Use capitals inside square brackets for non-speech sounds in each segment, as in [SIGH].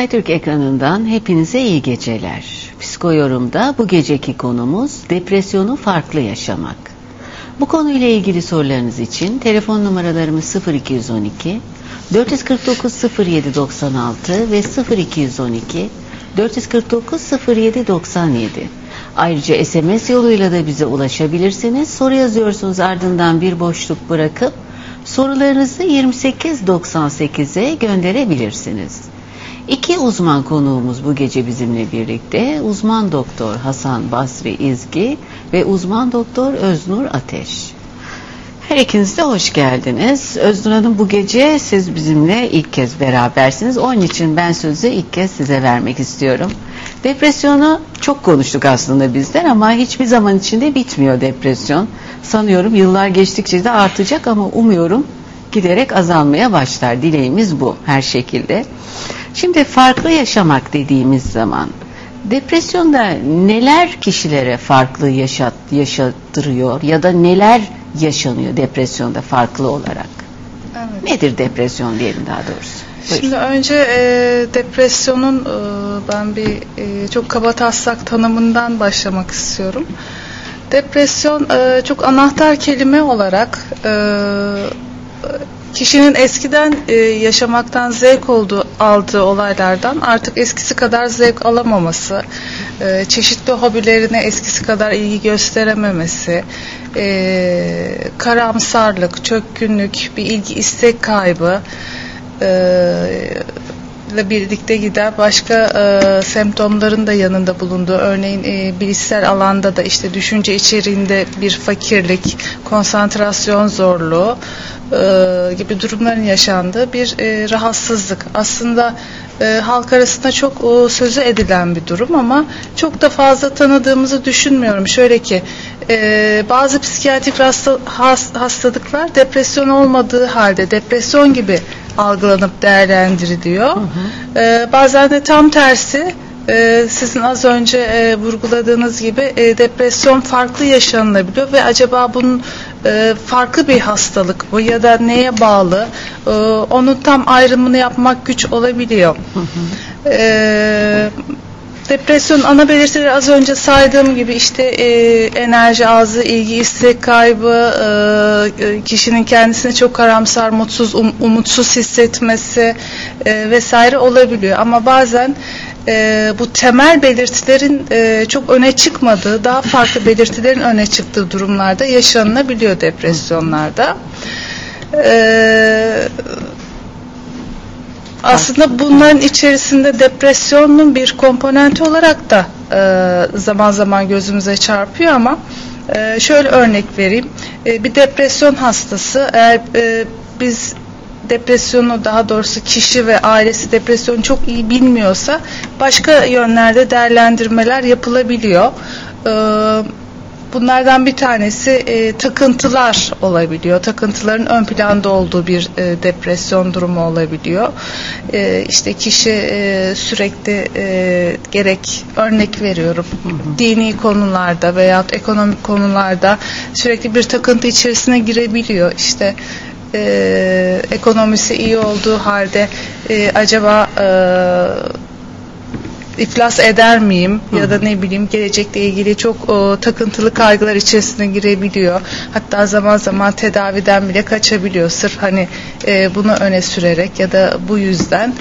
Skytürk ekranından hepinize iyi geceler. Psikoyorum'da bu geceki konumuz depresyonu farklı yaşamak. Bu konuyla ilgili sorularınız için telefon numaralarımız 0212 449 0796 ve 0212 449 0797. Ayrıca SMS yoluyla da bize ulaşabilirsiniz. Soru yazıyorsunuz ardından bir boşluk bırakıp sorularınızı 2898'e gönderebilirsiniz. İki uzman konuğumuz bu gece bizimle birlikte. Uzman doktor Hasan Basri İzgi ve uzman doktor Öznur Ateş. Her ikiniz de hoş geldiniz. Öznur Hanım bu gece siz bizimle ilk kez berabersiniz. Onun için ben sözü ilk kez size vermek istiyorum. Depresyonu çok konuştuk aslında bizden ama hiçbir zaman içinde bitmiyor depresyon. Sanıyorum yıllar geçtikçe de artacak ama umuyorum giderek azalmaya başlar. Dileğimiz bu her şekilde. Şimdi farklı yaşamak dediğimiz zaman depresyonda neler kişilere farklı yaşat, yaşatırıyor ya da neler yaşanıyor depresyonda farklı olarak? Evet. Nedir depresyon diyelim daha doğrusu? Buyurun. Şimdi önce e, depresyonun e, ben bir e, çok kaba taslak tanımından başlamak istiyorum. Depresyon e, çok anahtar kelime olarak e, kişinin eskiden e, yaşamaktan zevk olduğu, aldığı olaylardan artık eskisi kadar zevk alamaması, e, çeşitli hobilerine eskisi kadar ilgi gösterememesi, e, karamsarlık, çökkünlük, bir ilgi istek kaybı, e, ile birlikte gider. Başka e, semptomların da yanında bulunduğu, örneğin e, bilişsel alanda da işte düşünce içeriğinde bir fakirlik, konsantrasyon zorluğu e, gibi durumların yaşandığı bir e, rahatsızlık. Aslında e, halk arasında çok o, sözü edilen bir durum ama çok da fazla tanıdığımızı düşünmüyorum. Şöyle ki e, bazı psikiyatrik hasta, has, hastalıklar depresyon olmadığı halde depresyon gibi algılanıp değerlendiriliyor. Hı hı. E, bazen de tam tersi e, sizin az önce e, vurguladığınız gibi e, depresyon farklı yaşanılabiliyor ve acaba bunun e, farklı bir hastalık mı ya da neye bağlı e, onun tam ayrımını yapmak güç olabiliyor. Hı hı. E, Depresyon ana belirtileri az önce saydığım gibi işte e, enerji azı, ilgi istek kaybı, e, e, kişinin kendisini çok karamsar, mutsuz, um, umutsuz hissetmesi e, vesaire olabiliyor. Ama bazen e, bu temel belirtilerin e, çok öne çıkmadığı, daha farklı belirtilerin öne çıktığı durumlarda yaşanılabiliyor depresyonlarda. Eee aslında bunların içerisinde depresyonun bir komponenti olarak da e, zaman zaman gözümüze çarpıyor ama e, şöyle örnek vereyim. E, bir depresyon hastası eğer e, biz depresyonu daha doğrusu kişi ve ailesi depresyonu çok iyi bilmiyorsa başka yönlerde değerlendirmeler yapılabiliyor. E, Bunlardan bir tanesi e, takıntılar olabiliyor. Takıntıların ön planda olduğu bir e, depresyon durumu olabiliyor. E, işte kişi e, sürekli e, gerek örnek veriyorum hı hı. dini konularda veya ekonomik konularda sürekli bir takıntı içerisine girebiliyor. İşte e, ekonomisi iyi olduğu halde e, acaba e, iflas eder miyim Hı. ya da ne bileyim gelecekle ilgili çok o, takıntılı kaygılar içerisine girebiliyor. Hatta zaman zaman tedaviden bile kaçabiliyor sırf hani e, bunu öne sürerek ya da bu yüzden.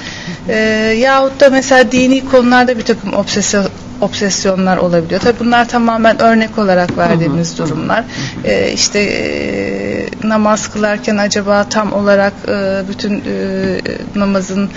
E, yahut da mesela dini konularda bir takım obsesyon obsesyonlar olabiliyor. Tabii bunlar tamamen örnek olarak verdiğimiz durumlar. Ee, işte e, namaz kılarken acaba tam olarak e, bütün e, namazın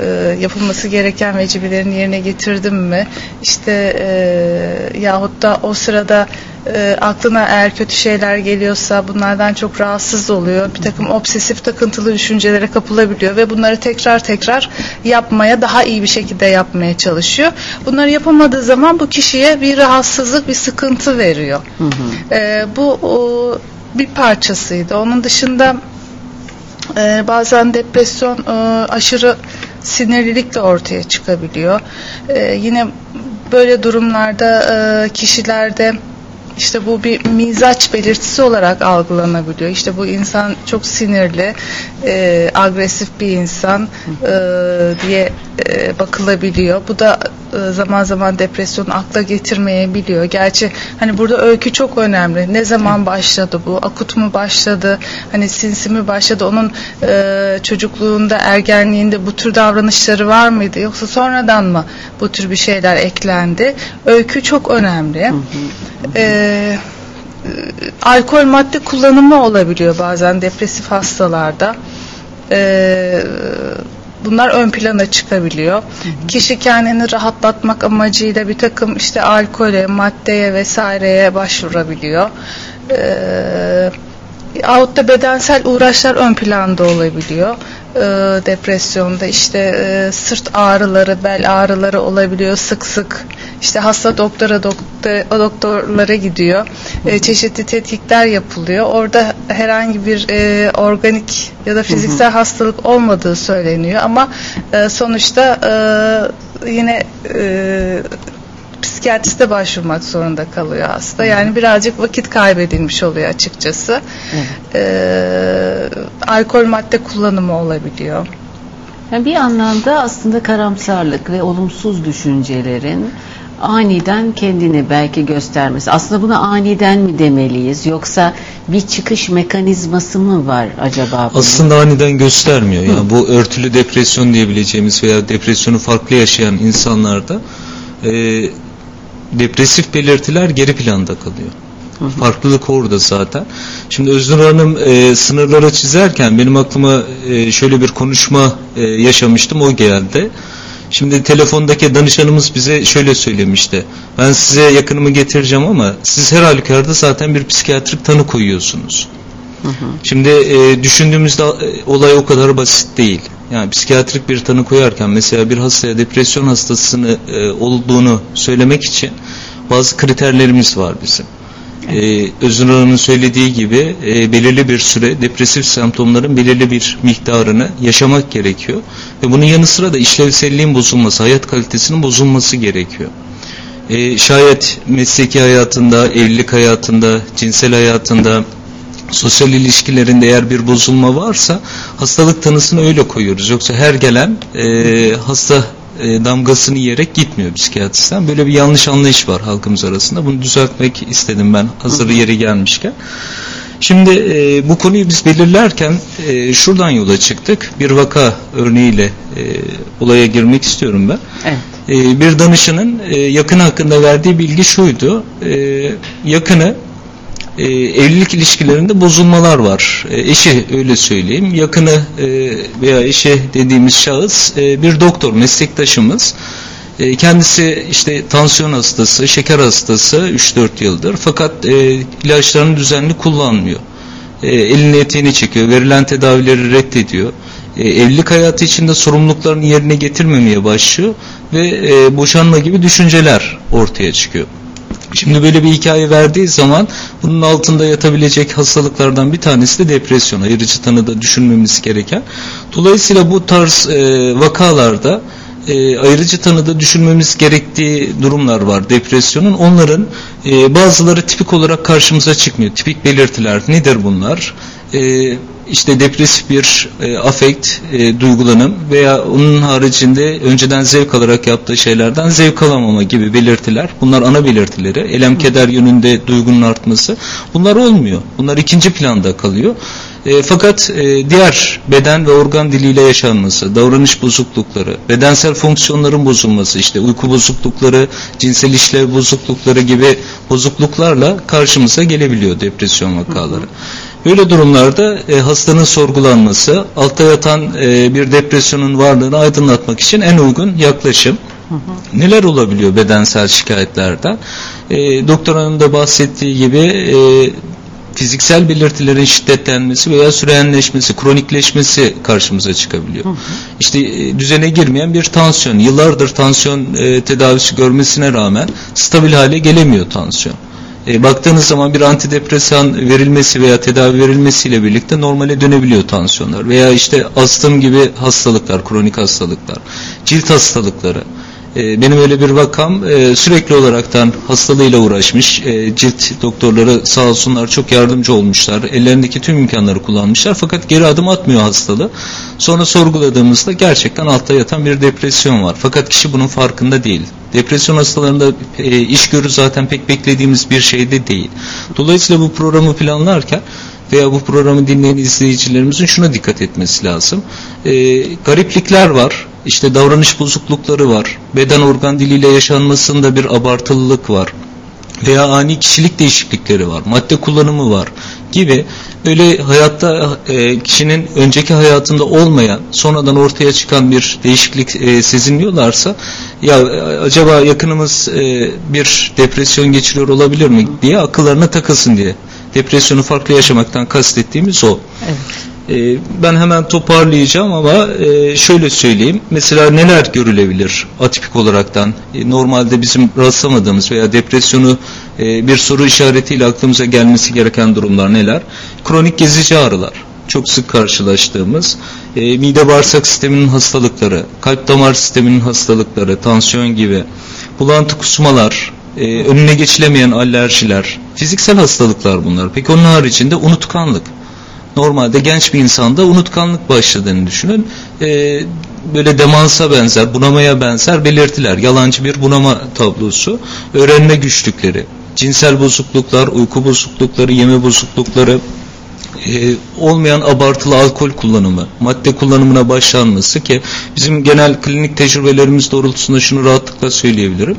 e, yapılması gereken vecibelerini yerine getirdim mi? İşte e, yahut da o sırada e, aklına eğer kötü şeyler geliyorsa bunlardan çok rahatsız oluyor. Bir takım obsesif takıntılı düşüncelere kapılabiliyor ve bunları tekrar tekrar yapmaya daha iyi bir şekilde yapmaya çalışıyor. Bunları yapamadığı zaman bu kişiye bir rahatsızlık, bir sıkıntı veriyor. Hı hı. E, bu o, bir parçasıydı. Onun dışında e, bazen depresyon e, aşırı sinirlilikle ortaya çıkabiliyor. E, yine böyle durumlarda e, kişilerde işte bu bir mizaç belirtisi olarak algılanabiliyor. İşte bu insan çok sinirli, e, agresif bir insan e, diye e, bakılabiliyor. Bu da zaman zaman depresyonu akla getirmeyebiliyor. Gerçi hani burada öykü çok önemli. Ne zaman başladı bu? Akut mu başladı? Hani sinsi mi başladı? Onun e, çocukluğunda, ergenliğinde bu tür davranışları var mıydı? Yoksa sonradan mı bu tür bir şeyler eklendi? Öykü çok önemli. E, alkol madde kullanımı olabiliyor bazen depresif hastalarda. E, bunlar ön plana çıkabiliyor. Hı hı. Kişi kendini rahatlatmak amacıyla bir takım işte alkole, maddeye vesaireye başvurabiliyor. Ee, Ahut da bedensel uğraşlar ön planda olabiliyor. Ee, depresyonda işte e, sırt ağrıları, bel ağrıları olabiliyor sık sık. İşte hasta doktora doktor, doktorlara gidiyor. E, çeşitli tetkikler yapılıyor. Orada herhangi bir e, organik ya da fiziksel hı hı. hastalık olmadığı söyleniyor ama e, sonuçta e, yine e, psikiyatriste başvurmak zorunda kalıyor hasta. Yani birazcık vakit kaybedilmiş oluyor açıkçası. Evet. Ee, alkol madde kullanımı olabiliyor. Yani bir anlamda aslında karamsarlık ve olumsuz düşüncelerin aniden kendini belki göstermesi. Aslında buna aniden mi demeliyiz yoksa bir çıkış mekanizması mı var acaba? Bunun? Aslında aniden göstermiyor. Yani bu örtülü depresyon diyebileceğimiz veya depresyonu farklı yaşayan insanlarda e, depresif belirtiler geri planda kalıyor. Hı hı. Farklılık orada zaten. Şimdi Öznur Hanım e, sınırları çizerken benim aklıma e, şöyle bir konuşma e, yaşamıştım. O geldi. Şimdi telefondaki danışanımız bize şöyle söylemişti. Ben size yakınımı getireceğim ama siz her halükarda zaten bir psikiyatrik tanı koyuyorsunuz. Hı hı. Şimdi e, düşündüğümüzde e, olay o kadar basit değil. Yani psikiyatrik bir tanı koyarken mesela bir hastaya depresyon hastasını e, olduğunu söylemek için bazı kriterlerimiz var bizim. Ee, Özgür Hanım'ın söylediği gibi e, belirli bir süre depresif semptomların belirli bir miktarını yaşamak gerekiyor. Ve bunun yanı sıra da işlevselliğin bozulması, hayat kalitesinin bozulması gerekiyor. E, şayet mesleki hayatında, evlilik hayatında, cinsel hayatında, sosyal ilişkilerinde eğer bir bozulma varsa hastalık tanısını öyle koyuyoruz. Yoksa her gelen e, hasta e, damgasını yiyerek gitmiyor psikiyatristten. Böyle bir yanlış anlayış var halkımız arasında. Bunu düzeltmek istedim ben hazır yeri gelmişken. Şimdi e, bu konuyu biz belirlerken e, şuradan yola çıktık. Bir vaka örneğiyle e, olaya girmek istiyorum ben. Evet. E, bir danışanın e, yakın hakkında verdiği bilgi şuydu. E, yakını e, evlilik ilişkilerinde bozulmalar var. E, eşi öyle söyleyeyim. Yakını e, veya eşi dediğimiz şahıs e, bir doktor, meslektaşımız. E, kendisi işte tansiyon hastası, şeker hastası 3-4 yıldır. Fakat e, ilaçlarını düzenli kullanmıyor. E, elini eteğini çekiyor, verilen tedavileri reddediyor. E, evlilik hayatı içinde sorumluluklarını yerine getirmemeye başlıyor ve e, boşanma gibi düşünceler ortaya çıkıyor. Şimdi böyle bir hikaye verdiği zaman bunun altında yatabilecek hastalıklardan bir tanesi de depresyon. Ayırıcı tanıda düşünmemiz gereken. Dolayısıyla bu tarz e, vakalarda e, ayrıcı tanıda düşünmemiz gerektiği durumlar var depresyonun. Onların e, bazıları tipik olarak karşımıza çıkmıyor. Tipik belirtiler nedir bunlar? E, işte depresif bir e, afekt, e, duygulanım veya onun haricinde önceden zevk alarak yaptığı şeylerden zevk alamama gibi belirtiler. Bunlar ana belirtileri. Elem keder yönünde duygunun artması. Bunlar olmuyor. Bunlar ikinci planda kalıyor. E, fakat e, diğer beden ve organ diliyle yaşanması, davranış bozuklukları, bedensel fonksiyonların bozulması, işte uyku bozuklukları, cinsel işlev bozuklukları gibi bozukluklarla karşımıza gelebiliyor depresyon vakaları. Böyle durumlarda e, hastanın sorgulanması, altta yatan e, bir depresyonun varlığını aydınlatmak için en uygun yaklaşım. Neler olabiliyor bedensel şikayetlerden? E, doktor hanım da bahsettiği gibi e, fiziksel belirtilerin şiddetlenmesi veya süreyenleşmesi, kronikleşmesi karşımıza çıkabiliyor. Hı hı. İşte e, düzene girmeyen bir tansiyon, yıllardır tansiyon e, tedavisi görmesine rağmen stabil hale gelemiyor tansiyon. E, baktığınız zaman bir antidepresan verilmesi veya tedavi verilmesiyle birlikte normale dönebiliyor tansiyonlar. Veya işte astım gibi hastalıklar, kronik hastalıklar, cilt hastalıkları, E, benim öyle bir vakam e, sürekli olaraktan hastalığıyla uğraşmış. E, cilt doktorları sağ olsunlar çok yardımcı olmuşlar. Ellerindeki tüm imkanları kullanmışlar. Fakat geri adım atmıyor hastalığı. Sonra sorguladığımızda gerçekten altta yatan bir depresyon var. Fakat kişi bunun farkında değil. Depresyon hastalarında e, iş görü zaten pek beklediğimiz bir şey de değil. Dolayısıyla bu programı planlarken veya bu programı dinleyen izleyicilerimizin şuna dikkat etmesi lazım. E, gariplikler var, işte davranış bozuklukları var, beden organ diliyle yaşanmasında bir abartılılık var veya ani kişilik değişiklikleri var, madde kullanımı var gibi böyle hayatta e, kişinin önceki hayatında olmayan sonradan ortaya çıkan bir değişiklik e, sezinliyorlarsa ya e, acaba yakınımız e, bir depresyon geçiriyor olabilir mi diye akıllarına takılsın diye depresyonu farklı yaşamaktan kastettiğimiz o. Evet. Ee, ben hemen toparlayacağım ama e, şöyle söyleyeyim. Mesela neler görülebilir atipik olaraktan? E, normalde bizim rastlamadığımız veya depresyonu e, bir soru işaretiyle aklımıza gelmesi gereken durumlar neler? Kronik gezici ağrılar. Çok sık karşılaştığımız mide bağırsak sisteminin hastalıkları, kalp damar sisteminin hastalıkları, tansiyon gibi, bulantı kusmalar, önüne geçilemeyen alerjiler, fiziksel hastalıklar bunlar. Peki onun haricinde unutkanlık normalde genç bir insanda unutkanlık başladığını düşünün. E, böyle demansa benzer, bunamaya benzer belirtiler. Yalancı bir bunama tablosu. Öğrenme güçlükleri, cinsel bozukluklar, uyku bozuklukları, yeme bozuklukları, e, olmayan abartılı alkol kullanımı, madde kullanımına başlanması ki bizim genel klinik tecrübelerimiz doğrultusunda şunu rahatlıkla söyleyebilirim.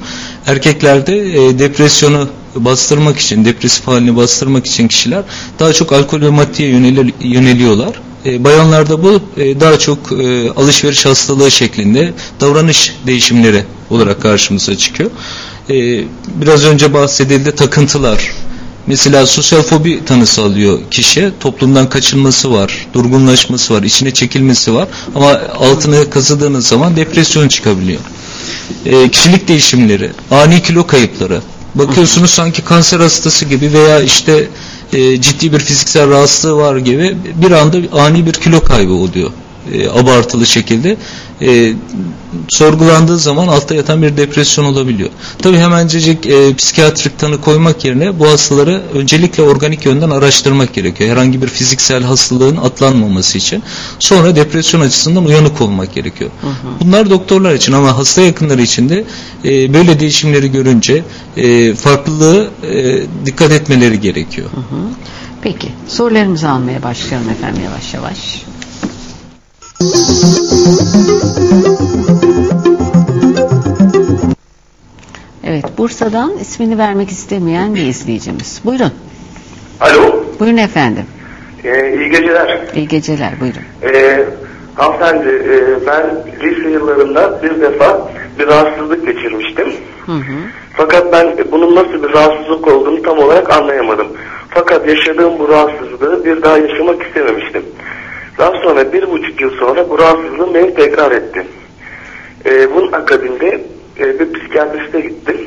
Erkeklerde e, depresyonu bastırmak için, depresif halini bastırmak için kişiler daha çok alkol ve maddeye yönel, yöneliyorlar. E, bayanlarda bu e, daha çok e, alışveriş hastalığı şeklinde davranış değişimleri olarak karşımıza çıkıyor. E, biraz önce bahsedildi takıntılar, Mesela sosyal fobi tanısı alıyor kişi. Toplumdan kaçınması var, durgunlaşması var, içine çekilmesi var. Ama altını kazıdığınız zaman depresyon çıkabiliyor. E, kişilik değişimleri, ani kilo kayıpları. Bakıyorsunuz sanki kanser hastası gibi veya işte e, ciddi bir fiziksel rahatsızlığı var gibi bir anda ani bir kilo kaybı oluyor e, abartılı şekilde e, sorgulandığı zaman altta yatan bir depresyon olabiliyor. Tabi hemencecik e, psikiyatrik tanı koymak yerine bu hastaları öncelikle organik yönden araştırmak gerekiyor. Herhangi bir fiziksel hastalığın atlanmaması için. Sonra depresyon açısından uyanık olmak gerekiyor. Hı hı. Bunlar doktorlar için ama hasta yakınları için de e, böyle değişimleri görünce e, farklılığı e, dikkat etmeleri gerekiyor. Hı hı. Peki sorularımızı almaya başlayalım efendim yavaş yavaş. Evet, Bursa'dan ismini vermek istemeyen bir izleyicimiz. Buyurun. Alo. Buyurun efendim. Ee, iyi geceler. İyi geceler, buyurun. Ee, hanımefendi, e, ben lise yıllarında bir defa bir rahatsızlık geçirmiştim. Hı hı. Fakat ben bunun nasıl bir rahatsızlık olduğunu tam olarak anlayamadım. Fakat yaşadığım bu rahatsızlığı bir daha yaşamak istememiştim. Daha sonra bir buçuk yıl sonra bu rahatsızlığım beni tekrar etti. E, bunun akabinde e, bir psikiyatriste gittim.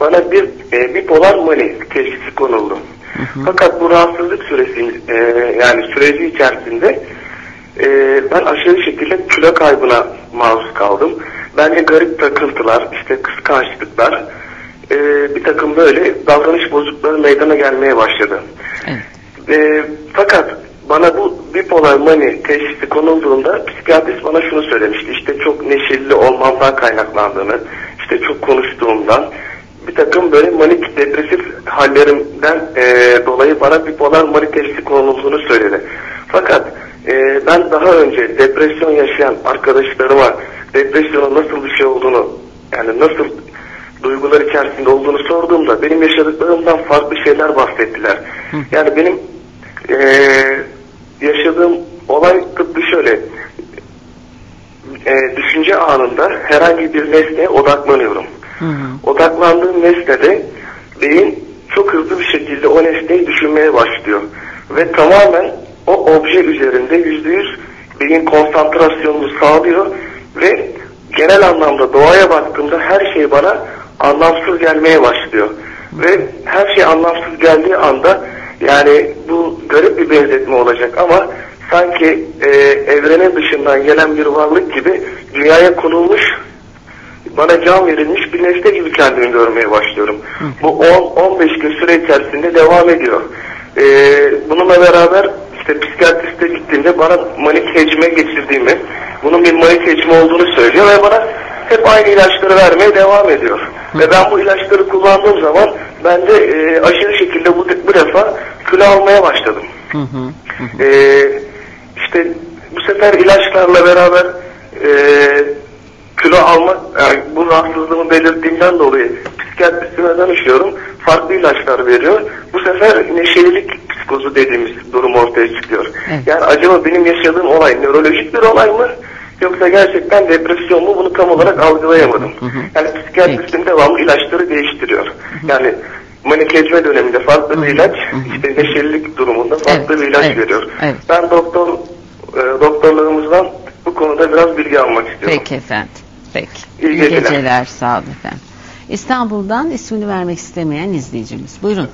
Bana bir e, bipolar mani teşhisi konuldu. Hı hı. Fakat bu rahatsızlık süresi e, yani süreci içerisinde e, ben aşırı şekilde kilo kaybına maruz kaldım. Bence garip takıntılar, işte kıskançlıklar, e, bir takım böyle davranış bozuklukları meydana gelmeye başladı. Evet. E, fakat bana bu bipolar mani teşhisi konulduğunda psikiyatrist bana şunu söylemişti. İşte çok neşeli olmamdan kaynaklandığını, işte çok konuştuğumdan, bir takım böyle manik depresif hallerimden e, dolayı bana bipolar mani teşhisi konulduğunu söyledi. Fakat e, ben daha önce depresyon yaşayan arkadaşlarıma depresyonun nasıl bir şey olduğunu, yani nasıl duygular içerisinde olduğunu sorduğumda benim yaşadıklarımdan farklı şeyler bahsettiler. Yani benim e, yaşadığım olay tıpkı şöyle. E, düşünce anında herhangi bir nesneye odaklanıyorum. Hı hı. Odaklandığım nesnede beyin çok hızlı bir şekilde o nesneyi düşünmeye başlıyor. Ve tamamen o obje üzerinde yüzde yüz beyin konsantrasyonunu sağlıyor ve genel anlamda doğaya baktığımda her şey bana anlamsız gelmeye başlıyor. Ve her şey anlamsız geldiği anda yani bu garip bir benzetme olacak ama sanki e, evrenin dışından gelen bir varlık gibi dünyaya konulmuş bana can verilmiş bir nesne gibi kendimi görmeye başlıyorum. Bu 10-15 gün süre içerisinde devam ediyor. E, bununla beraber işte psikiyatriste gittiğimde bana manik hecme geçirdiğimi, bunun bir manik hecme olduğunu söylüyor ve bana hep aynı ilaçları vermeye devam ediyor. Ve ben bu ilaçları kullandığım zaman ben de e, aşırı şekilde bu, bu defa kilo almaya başladım. Hı hı. hı. E, işte bu sefer ilaçlarla beraber e, kilo alma, yani bu rahatsızlığımı belirttiğimden dolayı psikiyatristime danışıyorum. Farklı ilaçlar veriyor. Bu sefer neşelilik psikozu dediğimiz durum ortaya çıkıyor. Evet. Yani acaba benim yaşadığım olay nörolojik bir olay mı? Yoksa gerçekten depresyon mu? Bunu tam olarak algılayamadım. Yani psikiyatristim devamlı ilaçları değiştiriyor. Yani manik ecme döneminde farklı bir ilaç, işte neşelilik durumunda farklı Evet, bir ilaç evet, veriyor. evet. Ben doktor e, doktorlarımızdan bu konuda biraz bilgi almak istiyorum. Peki efendim. Peki. İyi geceler. Sağ olun efendim. İstanbul'dan ismini vermek istemeyen izleyicimiz. Buyurun.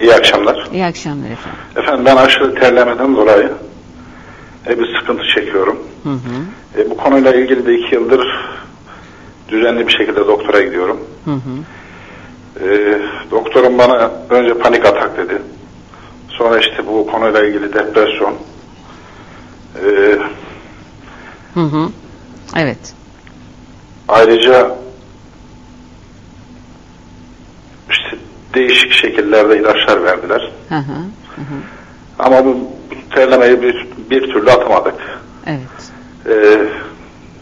İyi akşamlar. İyi akşamlar efendim. Efendim ben aşırı terlemeden dolayı e, bir sıkıntı çekiyorum. Hı hı. E, bu konuyla ilgili de iki yıldır düzenli bir şekilde doktora gidiyorum. Hı hı. E, doktorum bana önce panik atak dedi. Sonra işte bu konuyla ilgili depresyon. E, Hı hı. Evet. ayrıca işte değişik şekillerde ilaçlar verdiler. Hı hı. Hı hı. Ama bu terlemeyi bir, bir türlü atamadık. Evet. Ee,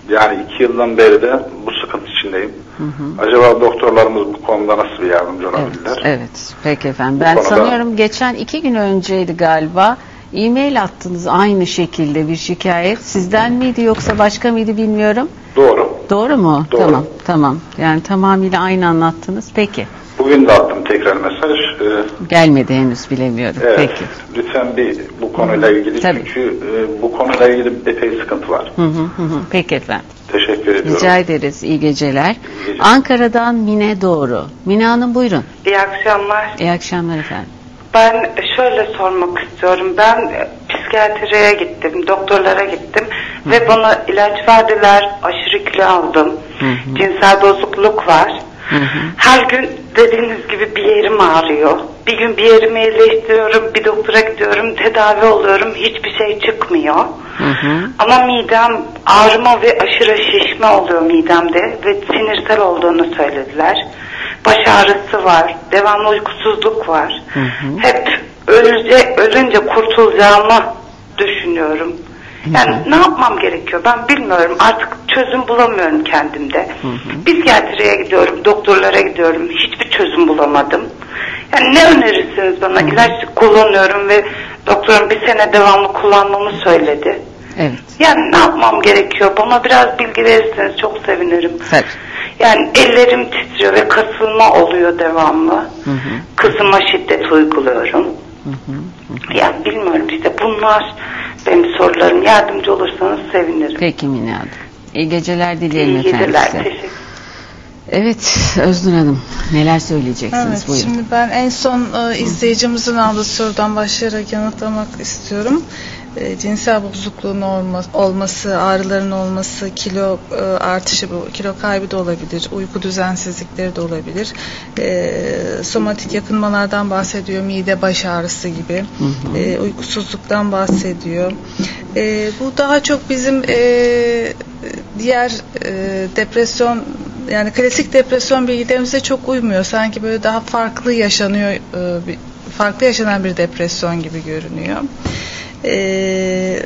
yani iki yıldan beri de bu sıkıntı içindeyim. Hı hı. Acaba doktorlarımız bu konuda nasıl bir yardımcı Evet, olabilirler? evet. Peki efendim. Bu Ben konuda- sanıyorum geçen iki gün önceydi galiba. E-mail attınız aynı şekilde bir şikayet. Sizden miydi yoksa başka mıydı bilmiyorum. Doğru. Doğru mu? Doğru. Tamam, tamam. Yani tamamıyla aynı anlattınız. Peki. Bugün de attım tekrar mesaj. Ee, Gelmedi henüz bilemiyorum. evet, Peki. lütfen bir bu konuyla ilgili Tabii. çünkü e, bu konuyla ilgili epey sıkıntı var. Hı hı hı. Peki efendim. Teşekkür ediyorum. Rica ederiz. İyi geceler. İyi geceler. Ankara'dan Mine Doğru. Mine Hanım buyurun. İyi akşamlar. İyi akşamlar efendim. Ben şöyle sormak istiyorum. Ben e, psikiyatriye gittim, doktorlara gittim ve bana ilaç verdiler. Aşırı kilo aldım. Hı hı. Cinsel bozukluk var. Hı hı. Her gün dediğiniz gibi bir yerim ağrıyor. Bir gün bir yerimi iyileştiriyorum, bir doktora gidiyorum, tedavi oluyorum, hiçbir şey çıkmıyor. Hı hı. Ama midem ağrıma ve aşırı şişme oluyor midemde ve sinirsel olduğunu söylediler. Baş ağrısı var, devamlı uykusuzluk var. Hı hı. Hep ölünce, ölünce kurtulacağımı düşünüyorum. Yani ne yapmam gerekiyor ben bilmiyorum. Artık çözüm bulamıyorum kendimde. Psikiyatriye gidiyorum, doktorlara gidiyorum. Hiçbir çözüm bulamadım. Yani ne önerirsiniz bana? İlaç kullanıyorum ve doktorum bir sene devamlı kullanmamı söyledi. Evet. Yani ne yapmam gerekiyor? Bana biraz bilgi verirseniz çok sevinirim. Tabii. Yani ellerim titriyor ve kasılma oluyor devamlı. Hı hı. Kızıma şiddet uyguluyorum. Hı hı. Yani bilmiyorum işte bunlar benim sorularım. Yardımcı olursanız sevinirim. Peki Mine Hanım. İyi geceler dileyelim İyi efendim geceler. size. Teşekkür Evet Öznur Hanım neler söyleyeceksiniz Evet, buyurun. şimdi ben en son e, izleyicimizin aldığı sorudan başlayarak yanıtlamak istiyorum. E, cinsel bozukluğun olma, olması, ağrıların olması, kilo e, artışı, bu kilo kaybı da olabilir, uyku düzensizlikleri de olabilir. E, somatik yakınmalardan bahsediyor, mide baş ağrısı gibi, E, uykusuzluktan bahsediyor. E, bu daha çok bizim e, diğer e, depresyon yani klasik depresyon bilgilerimize çok uymuyor. Sanki böyle daha farklı yaşanıyor, e, bir- farklı yaşanan bir depresyon gibi görünüyor. E,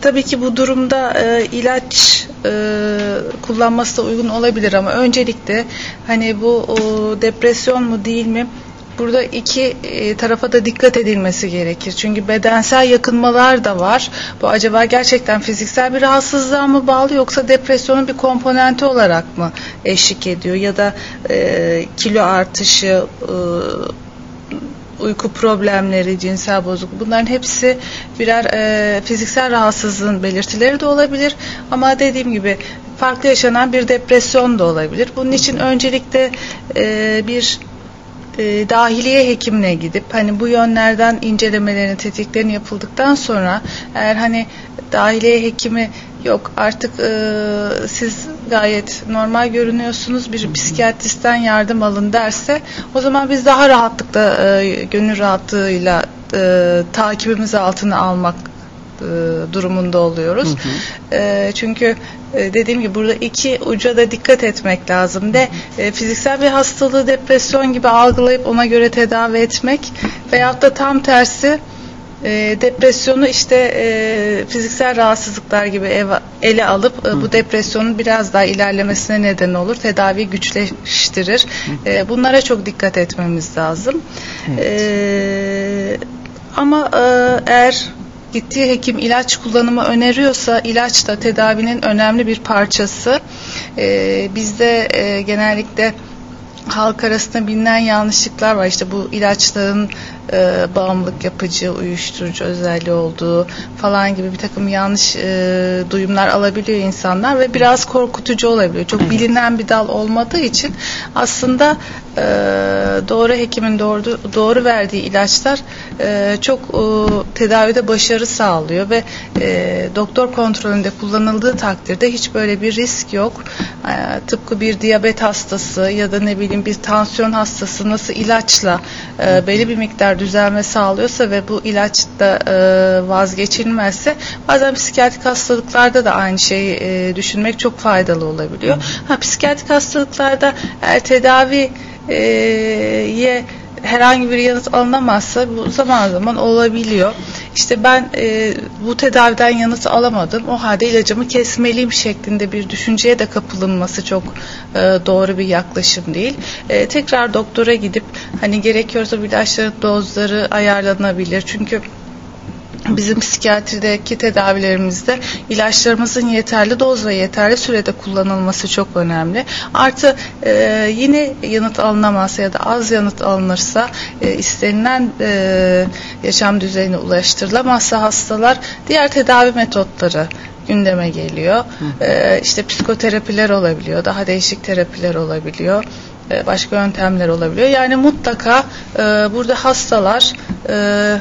tabii ki bu durumda e, ilaç e, kullanması da uygun olabilir ama öncelikle hani bu o, depresyon mu değil mi? Burada iki e, tarafa da dikkat edilmesi gerekir. Çünkü bedensel yakınmalar da var. Bu acaba gerçekten fiziksel bir rahatsızlığa mı bağlı yoksa depresyonun bir komponenti olarak mı eşlik ediyor? Ya da e, kilo artışı, e, uyku problemleri, cinsel bozukluk bunların hepsi birer e, fiziksel rahatsızlığın belirtileri de olabilir. Ama dediğim gibi farklı yaşanan bir depresyon da olabilir. Bunun için öncelikle e, bir e, dahiliye hekimine gidip hani bu yönlerden incelemelerin tetkiklerin yapıldıktan sonra eğer hani dahiliye hekimi yok artık e, siz gayet normal görünüyorsunuz bir psikiyatristten yardım alın derse o zaman biz daha rahatlıkla e, gönül rahatlığıyla e, takibimiz altına almak e, durumunda oluyoruz. Hı hı. E, çünkü e, dediğim gibi burada iki uca da dikkat etmek lazım. De e, fiziksel bir hastalığı depresyon gibi algılayıp ona göre tedavi etmek veyahut da tam tersi e, depresyonu işte e, fiziksel rahatsızlıklar gibi ev, ele alıp e, bu depresyonun biraz daha ilerlemesine neden olur. Tedavi güçleştirir. E, bunlara çok dikkat etmemiz lazım. Evet. E, ama e, eğer gittiği hekim ilaç kullanımı öneriyorsa ilaç da tedavinin önemli bir parçası. E, bizde e, genellikle halk arasında bilinen yanlışlıklar var. İşte bu ilaçların e, bağımlılık yapıcı, uyuşturucu özelliği olduğu falan gibi bir takım yanlış e, duyumlar alabiliyor insanlar ve biraz korkutucu olabiliyor. Çok bilinen bir dal olmadığı için aslında e, doğru hekimin doğru, doğru verdiği ilaçlar e, çok e, tedavide başarı sağlıyor ve e, doktor kontrolünde kullanıldığı takdirde hiç böyle bir risk yok. E, tıpkı bir diyabet hastası ya da ne bileyim bir tansiyon hastası nasıl ilaçla e, belli bir miktar düzelme sağlıyorsa ve bu ilaç da e, vazgeçilmezse bazen psikiyatrik hastalıklarda da aynı şeyi e, düşünmek çok faydalı olabiliyor. Ha, psikiyatrik hastalıklarda eğer tedavi e, herhangi bir yanıt alınamazsa bu zaman zaman olabiliyor. İşte ben e, bu tedaviden yanıt alamadım. O halde ilacımı kesmeliyim şeklinde bir düşünceye de kapılınması çok e, doğru bir yaklaşım değil. E, tekrar doktora gidip hani gerekiyorsa bu ilaçların dozları ayarlanabilir. Çünkü bizim psikiyatrideki tedavilerimizde ilaçlarımızın yeterli doz ve yeterli sürede kullanılması çok önemli. Artı e, yine yanıt alınamazsa ya da az yanıt alınırsa e, istenilen e, yaşam düzeyine ulaştırılamazsa hastalar diğer tedavi metotları gündeme geliyor. E, işte psikoterapiler olabiliyor, daha değişik terapiler olabiliyor e, başka yöntemler olabiliyor. Yani mutlaka e, burada hastalar e,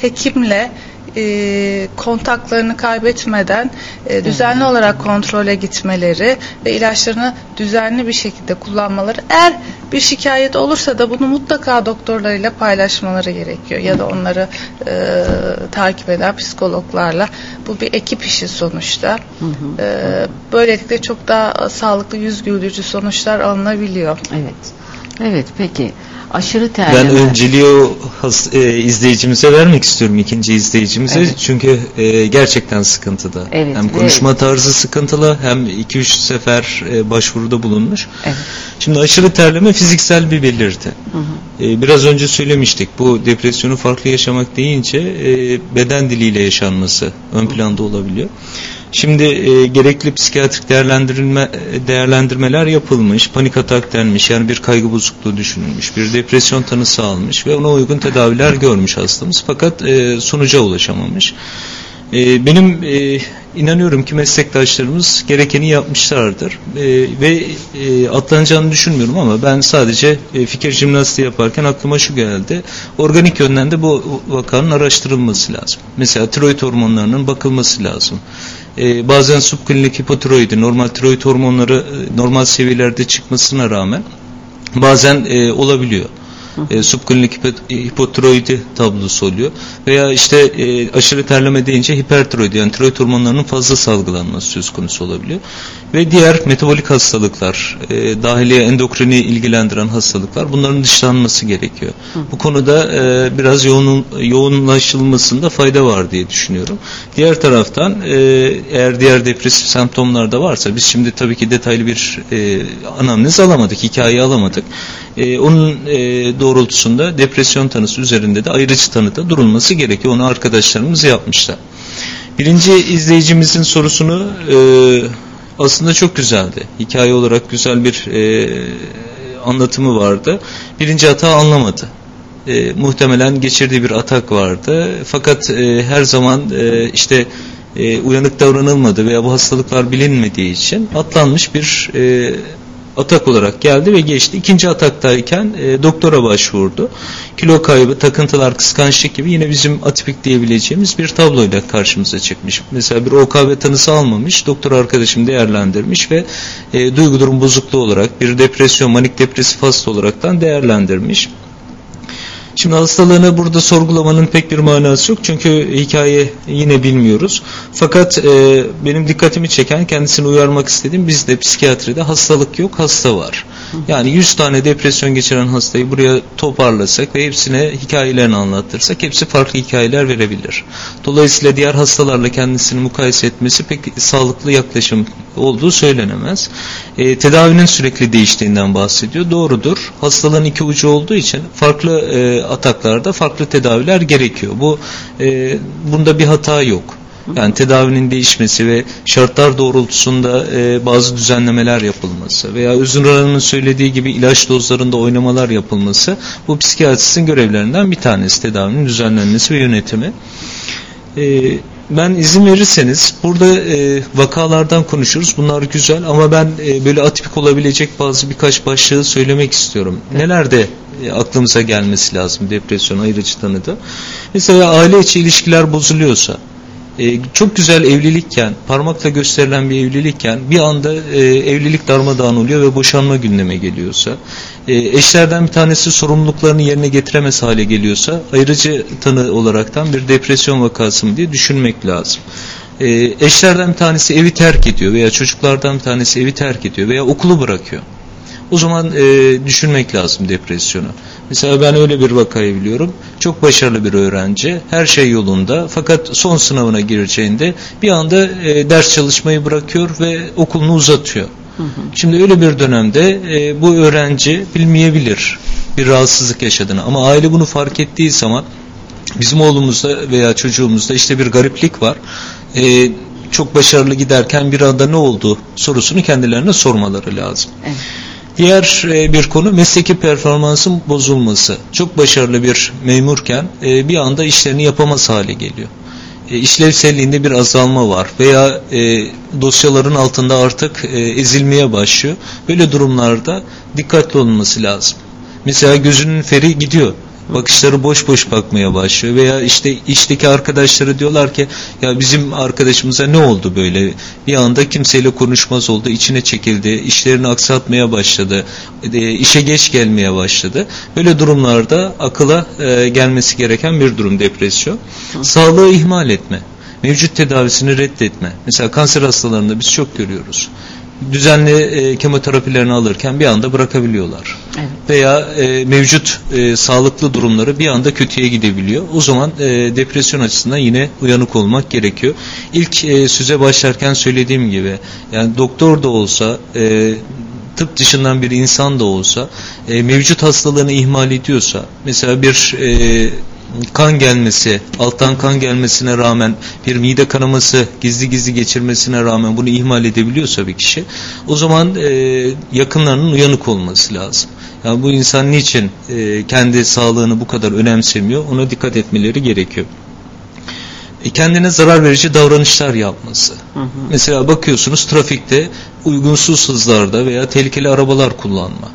hekimle e, kontaklarını kaybetmeden e, düzenli olarak kontrole gitmeleri ve ilaçlarını düzenli bir şekilde kullanmaları. Eğer bir şikayet olursa da bunu mutlaka doktorlarıyla paylaşmaları gerekiyor ya da onları e, takip eden psikologlarla. Bu bir ekip işi sonuçta. Hı hı. E, böylelikle çok daha sağlıklı yüz güldürücü sonuçlar alınabiliyor. Evet. Evet peki aşırı terleme. Ben önceliği o has, e, izleyicimize vermek istiyorum ikinci izleyicimize. Evet. Çünkü e, gerçekten sıkıntıda. Evet, hem konuşma evet. tarzı sıkıntılı hem 2-3 sefer e, başvuruda bulunmuş. Evet. Şimdi aşırı terleme fiziksel bir belirti. Hı hı. E, biraz önce söylemiştik. Bu depresyonu farklı yaşamak deyince e, beden diliyle yaşanması ön planda olabiliyor. Şimdi e, gerekli psikiyatrik değerlendirme değerlendirmeler yapılmış, panik atak denmiş, yani bir kaygı bozukluğu düşünülmüş, bir depresyon tanısı almış ve ona uygun tedaviler görmüş hastamız fakat e, sonuca ulaşamamış. E, benim e, inanıyorum ki meslektaşlarımız gerekeni yapmışlardır e, ve e, atlanacağını düşünmüyorum ama ben sadece e, fikir jimnastiği yaparken aklıma şu geldi. Organik yönden de bu vakanın araştırılması lazım. Mesela tiroid hormonlarının bakılması lazım. E, bazen subklinik hipotiroidi, normal tiroid hormonları e, normal seviyelerde çıkmasına rağmen bazen olabiliyor e, subklinik hipotiroidi tablosu oluyor. Veya işte e, aşırı terleme deyince hipertiroid yani tiroid hormonlarının fazla salgılanması söz konusu olabiliyor. Ve diğer metabolik hastalıklar, e, dahiliye endokrini ilgilendiren hastalıklar bunların dışlanması gerekiyor. Hı. Bu konuda e, biraz yoğun, yoğunlaşılmasında fayda var diye düşünüyorum. Diğer taraftan e, eğer diğer depresif semptomlar da varsa biz şimdi tabii ki detaylı bir e, anamnez alamadık, hikaye alamadık. E, onun e, doğrultusunda depresyon tanısı üzerinde de ayrıcı tanıda durulması gerekiyor. Onu arkadaşlarımız yapmışlar. Birinci izleyicimizin sorusunu e, aslında çok güzeldi. Hikaye olarak güzel bir e, anlatımı vardı. Birinci hata anlamadı. E, muhtemelen geçirdiği bir atak vardı. Fakat e, her zaman e, işte e, uyanık davranılmadı veya bu hastalıklar bilinmediği için atlanmış bir e, atak olarak geldi ve geçti. İkinci ataktayken e, doktora başvurdu. Kilo kaybı, takıntılar, kıskançlık gibi yine bizim atipik diyebileceğimiz bir tabloyla karşımıza çıkmış. Mesela bir OKB tanısı almamış, doktor arkadaşım değerlendirmiş ve e, duygu durum bozukluğu olarak bir depresyon, manik depresif hasta olaraktan değerlendirmiş. Şimdi hastalığını burada sorgulamanın pek bir manası yok çünkü hikaye yine bilmiyoruz. Fakat e, benim dikkatimi çeken kendisini uyarmak istediğim bizde psikiyatride hastalık yok hasta var. Yani 100 tane depresyon geçiren hastayı buraya toparlasak ve hepsine hikayelerini anlattırsak hepsi farklı hikayeler verebilir. Dolayısıyla diğer hastalarla kendisini mukayese etmesi pek sağlıklı yaklaşım olduğu söylenemez. E, tedavinin sürekli değiştiğinden bahsediyor. Doğrudur. Hastalığın iki ucu olduğu için farklı e, ataklarda farklı tedaviler gerekiyor. Bu e, bunda bir hata yok. Yani tedavinin değişmesi ve şartlar doğrultusunda e, bazı düzenlemeler yapılması veya Özgür Hanım'ın söylediği gibi ilaç dozlarında oynamalar yapılması bu psikiyatristin görevlerinden bir tanesi tedavinin düzenlenmesi ve yönetimi. E, ben izin verirseniz burada e, vakalardan konuşuruz. Bunlar güzel ama ben e, böyle atipik olabilecek bazı birkaç başlığı söylemek istiyorum. Nelerde e, aklımıza gelmesi lazım depresyon ayrıcı tanıda. Mesela aile içi ilişkiler bozuluyorsa, e, çok güzel evlilikken, parmakla gösterilen bir evlilikken bir anda e, evlilik darmadağın oluyor ve boşanma gündeme geliyorsa, e, eşlerden bir tanesi sorumluluklarını yerine getiremez hale geliyorsa ayrıcı tanı olaraktan bir depresyon vakası mı diye düşünmek lazım. E, eşlerden bir tanesi evi terk ediyor veya çocuklardan bir tanesi evi terk ediyor veya okulu bırakıyor. O zaman e, düşünmek lazım depresyonu. Mesela ben öyle bir vakayı biliyorum. Çok başarılı bir öğrenci. Her şey yolunda. Fakat son sınavına gireceğinde bir anda e, ders çalışmayı bırakıyor ve okulunu uzatıyor. Hı hı. Şimdi öyle bir dönemde e, bu öğrenci bilmeyebilir bir rahatsızlık yaşadığını. Ama aile bunu fark ettiği zaman bizim oğlumuzda veya çocuğumuzda işte bir gariplik var. E, çok başarılı giderken bir anda ne oldu sorusunu kendilerine sormaları lazım. Evet. Diğer e, bir konu mesleki performansın bozulması. Çok başarılı bir memurken e, bir anda işlerini yapamaz hale geliyor. E, işlevselliğinde bir azalma var veya dosyaların altında artık ezilmeye başlıyor. Böyle durumlarda dikkatli olunması lazım. Mesela gözünün feri gidiyor bakışları boş boş bakmaya başlıyor. Veya işte işteki arkadaşları diyorlar ki ya bizim arkadaşımıza ne oldu böyle? Bir anda kimseyle konuşmaz oldu içine çekildi işlerini aksatmaya başladı e, işe geç gelmeye başladı. Böyle durumlarda akıla e, gelmesi gereken bir durum depresyon. Sağlığı ihmal etme mevcut tedavisini reddetme. Mesela kanser hastalarında biz çok görüyoruz düzenli e, kemoterapilerini alırken bir anda bırakabiliyorlar. Evet. Veya e, mevcut e, sağlıklı durumları bir anda kötüye gidebiliyor. O zaman e, depresyon açısından yine uyanık olmak gerekiyor. İlk e, süze başlarken söylediğim gibi yani doktor da olsa e, tıp dışından bir insan da olsa e, mevcut hastalığını ihmal ediyorsa mesela bir e, kan gelmesi, alttan kan gelmesine rağmen bir mide kanaması gizli gizli geçirmesine rağmen bunu ihmal edebiliyorsa bir kişi o zaman e, yakınlarının uyanık olması lazım. Yani bu insan niçin e, kendi sağlığını bu kadar önemsemiyor ona dikkat etmeleri gerekiyor. E, kendine zarar verici davranışlar yapması. Hı hı. Mesela bakıyorsunuz trafikte uygunsuz hızlarda veya tehlikeli arabalar kullanma.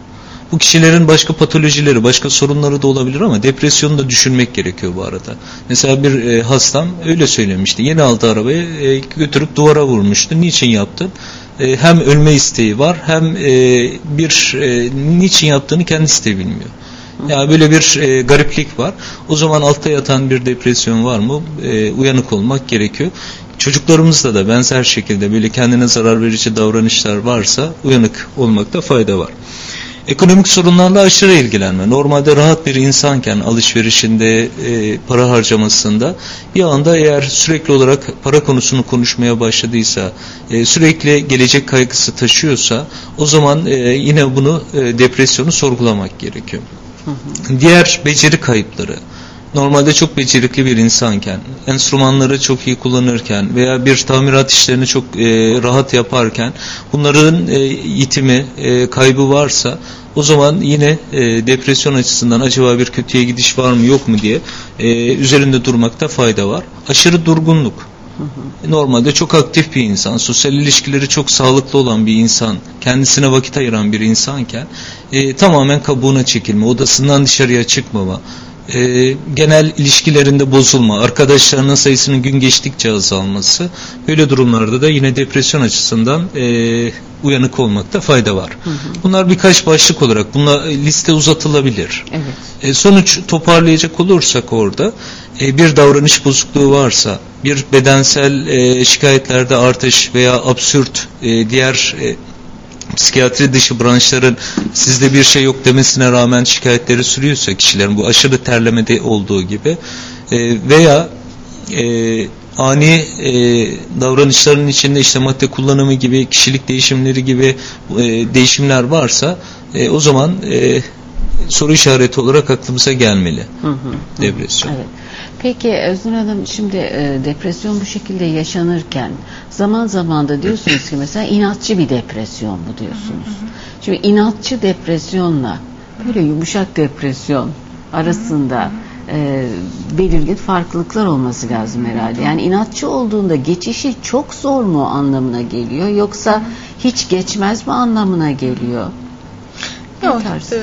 Bu kişilerin başka patolojileri, başka sorunları da olabilir ama depresyonu da düşünmek gerekiyor bu arada. Mesela bir e, hastam öyle söylemişti. Yeni aldı arabayı e, götürüp duvara vurmuştu. Niçin yaptı? E, hem ölme isteği var hem e, bir e, niçin yaptığını kendisi de bilmiyor. Yani böyle bir e, gariplik var. O zaman altta yatan bir depresyon var mı? E, uyanık olmak gerekiyor. Çocuklarımızda da benzer şekilde böyle kendine zarar verici davranışlar varsa uyanık olmakta fayda var. Ekonomik sorunlarla aşırı ilgilenme. Normalde rahat bir insanken alışverişinde, e, para harcamasında bir anda eğer sürekli olarak para konusunu konuşmaya başladıysa, e, sürekli gelecek kaygısı taşıyorsa o zaman e, yine bunu e, depresyonu sorgulamak gerekiyor. Hı hı. Diğer beceri kayıpları normalde çok becerikli bir insanken, enstrümanları çok iyi kullanırken veya bir tamirat işlerini çok e, rahat yaparken bunların e, yitimi, e, kaybı varsa o zaman yine e, depresyon açısından acaba bir kötüye gidiş var mı yok mu diye e, üzerinde durmakta fayda var. Aşırı durgunluk. Normalde çok aktif bir insan, sosyal ilişkileri çok sağlıklı olan bir insan, kendisine vakit ayıran bir insanken e, tamamen kabuğuna çekilme, odasından dışarıya çıkmama, e, genel ilişkilerinde bozulma, arkadaşlarının sayısının gün geçtikçe azalması böyle durumlarda da yine depresyon açısından e, uyanık olmakta fayda var. Hı hı. Bunlar birkaç başlık olarak bunlar e, liste uzatılabilir. Evet. E, sonuç toparlayacak olursak orada e, bir davranış bozukluğu varsa, bir bedensel e, şikayetlerde artış veya absürt e, diğer e, psikiyatri dışı branşların sizde bir şey yok demesine rağmen şikayetleri sürüyorsa kişilerin bu aşırı terlemede olduğu gibi e, veya e, ani e, davranışların içinde işte madde kullanımı gibi kişilik değişimleri gibi e, değişimler varsa e, o zaman e, soru işareti olarak aklımıza gelmeli. Hı hı. Depresyon. Evet. Peki Özgür Hanım şimdi e, depresyon bu şekilde yaşanırken zaman zaman da diyorsunuz ki mesela inatçı bir depresyon bu diyorsunuz. Şimdi inatçı depresyonla böyle yumuşak depresyon arasında e, belirgin farklılıklar olması lazım herhalde. Yani inatçı olduğunda geçişi çok zor mu anlamına geliyor yoksa hiç geçmez mi anlamına geliyor? Yok, e,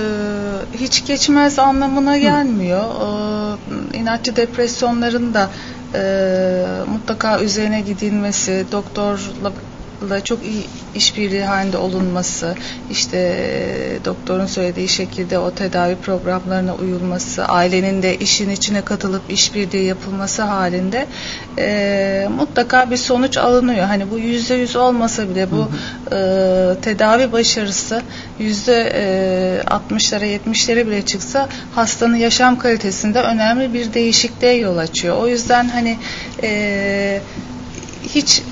hiç geçmez anlamına gelmiyor. E, inatçı depresyonların da e, mutlaka üzerine gidilmesi, doktorla da çok iyi işbirliği halinde olunması, işte e, doktorun söylediği şekilde o tedavi programlarına uyulması, ailenin de işin içine katılıp işbirliği yapılması halinde e, mutlaka bir sonuç alınıyor. Hani bu yüzde yüz olmasa bile bu e, tedavi başarısı yüzde e, 60'lara 70'lere bile çıksa hastanın yaşam kalitesinde önemli bir değişikliğe yol açıyor. O yüzden hani e, hiç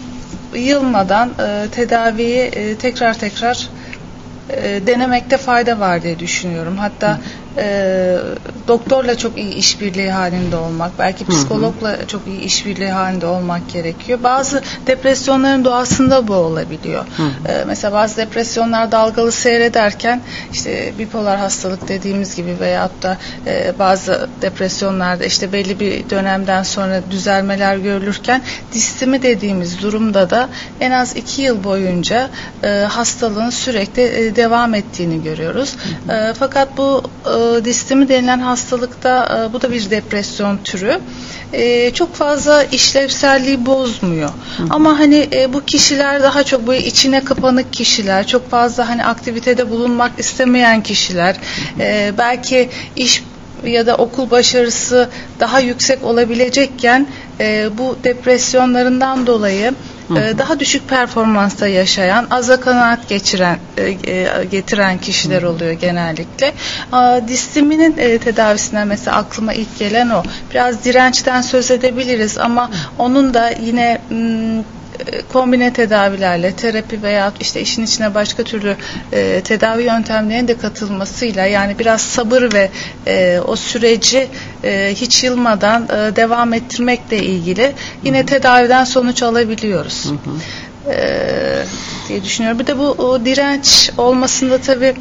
yılmadan e, tedaviyi e, tekrar tekrar e, denemekte fayda var diye düşünüyorum. Hatta e, doktorla çok iyi işbirliği halinde olmak, belki psikologla hı hı. çok iyi işbirliği halinde olmak gerekiyor. Bazı depresyonların doğasında bu olabiliyor. Hı. E, mesela bazı depresyonlar dalgalı seyrederken işte bipolar hastalık dediğimiz gibi veyahut da e, bazı depresyonlarda işte belli bir dönemden sonra düzelmeler görülürken distimi dediğimiz durumda da en az iki yıl boyunca e, hastalığın sürekli e, devam ettiğini görüyoruz. Hı hı. E, fakat bu e, distemi denilen hastalıkta e, bu da bir depresyon türü. E, çok fazla işlevselliği bozmuyor. Hı. Ama hani e, bu kişiler daha çok böyle içine kapanık kişiler, çok fazla hani aktivitede bulunmak istemeyen kişiler, e, belki iş ya da okul başarısı daha yüksek olabilecekken e, bu depresyonlarından dolayı e, daha düşük performansta yaşayan, aza kanaat geçiren e, e, getiren kişiler oluyor genellikle. Distiminin e, tedavisinden mesela aklıma ilk gelen o. Biraz dirençten söz edebiliriz ama onun da yine m, kombine tedavilerle terapi veya işte işin içine başka türlü e, tedavi yöntemlerinin de katılmasıyla yani biraz sabır ve e, o süreci e, hiç yılmadan e, devam ettirmekle ilgili yine hı hı. tedaviden sonuç alabiliyoruz. Hı hı. E, diye düşünüyorum. Bir de bu o direnç olmasında tabii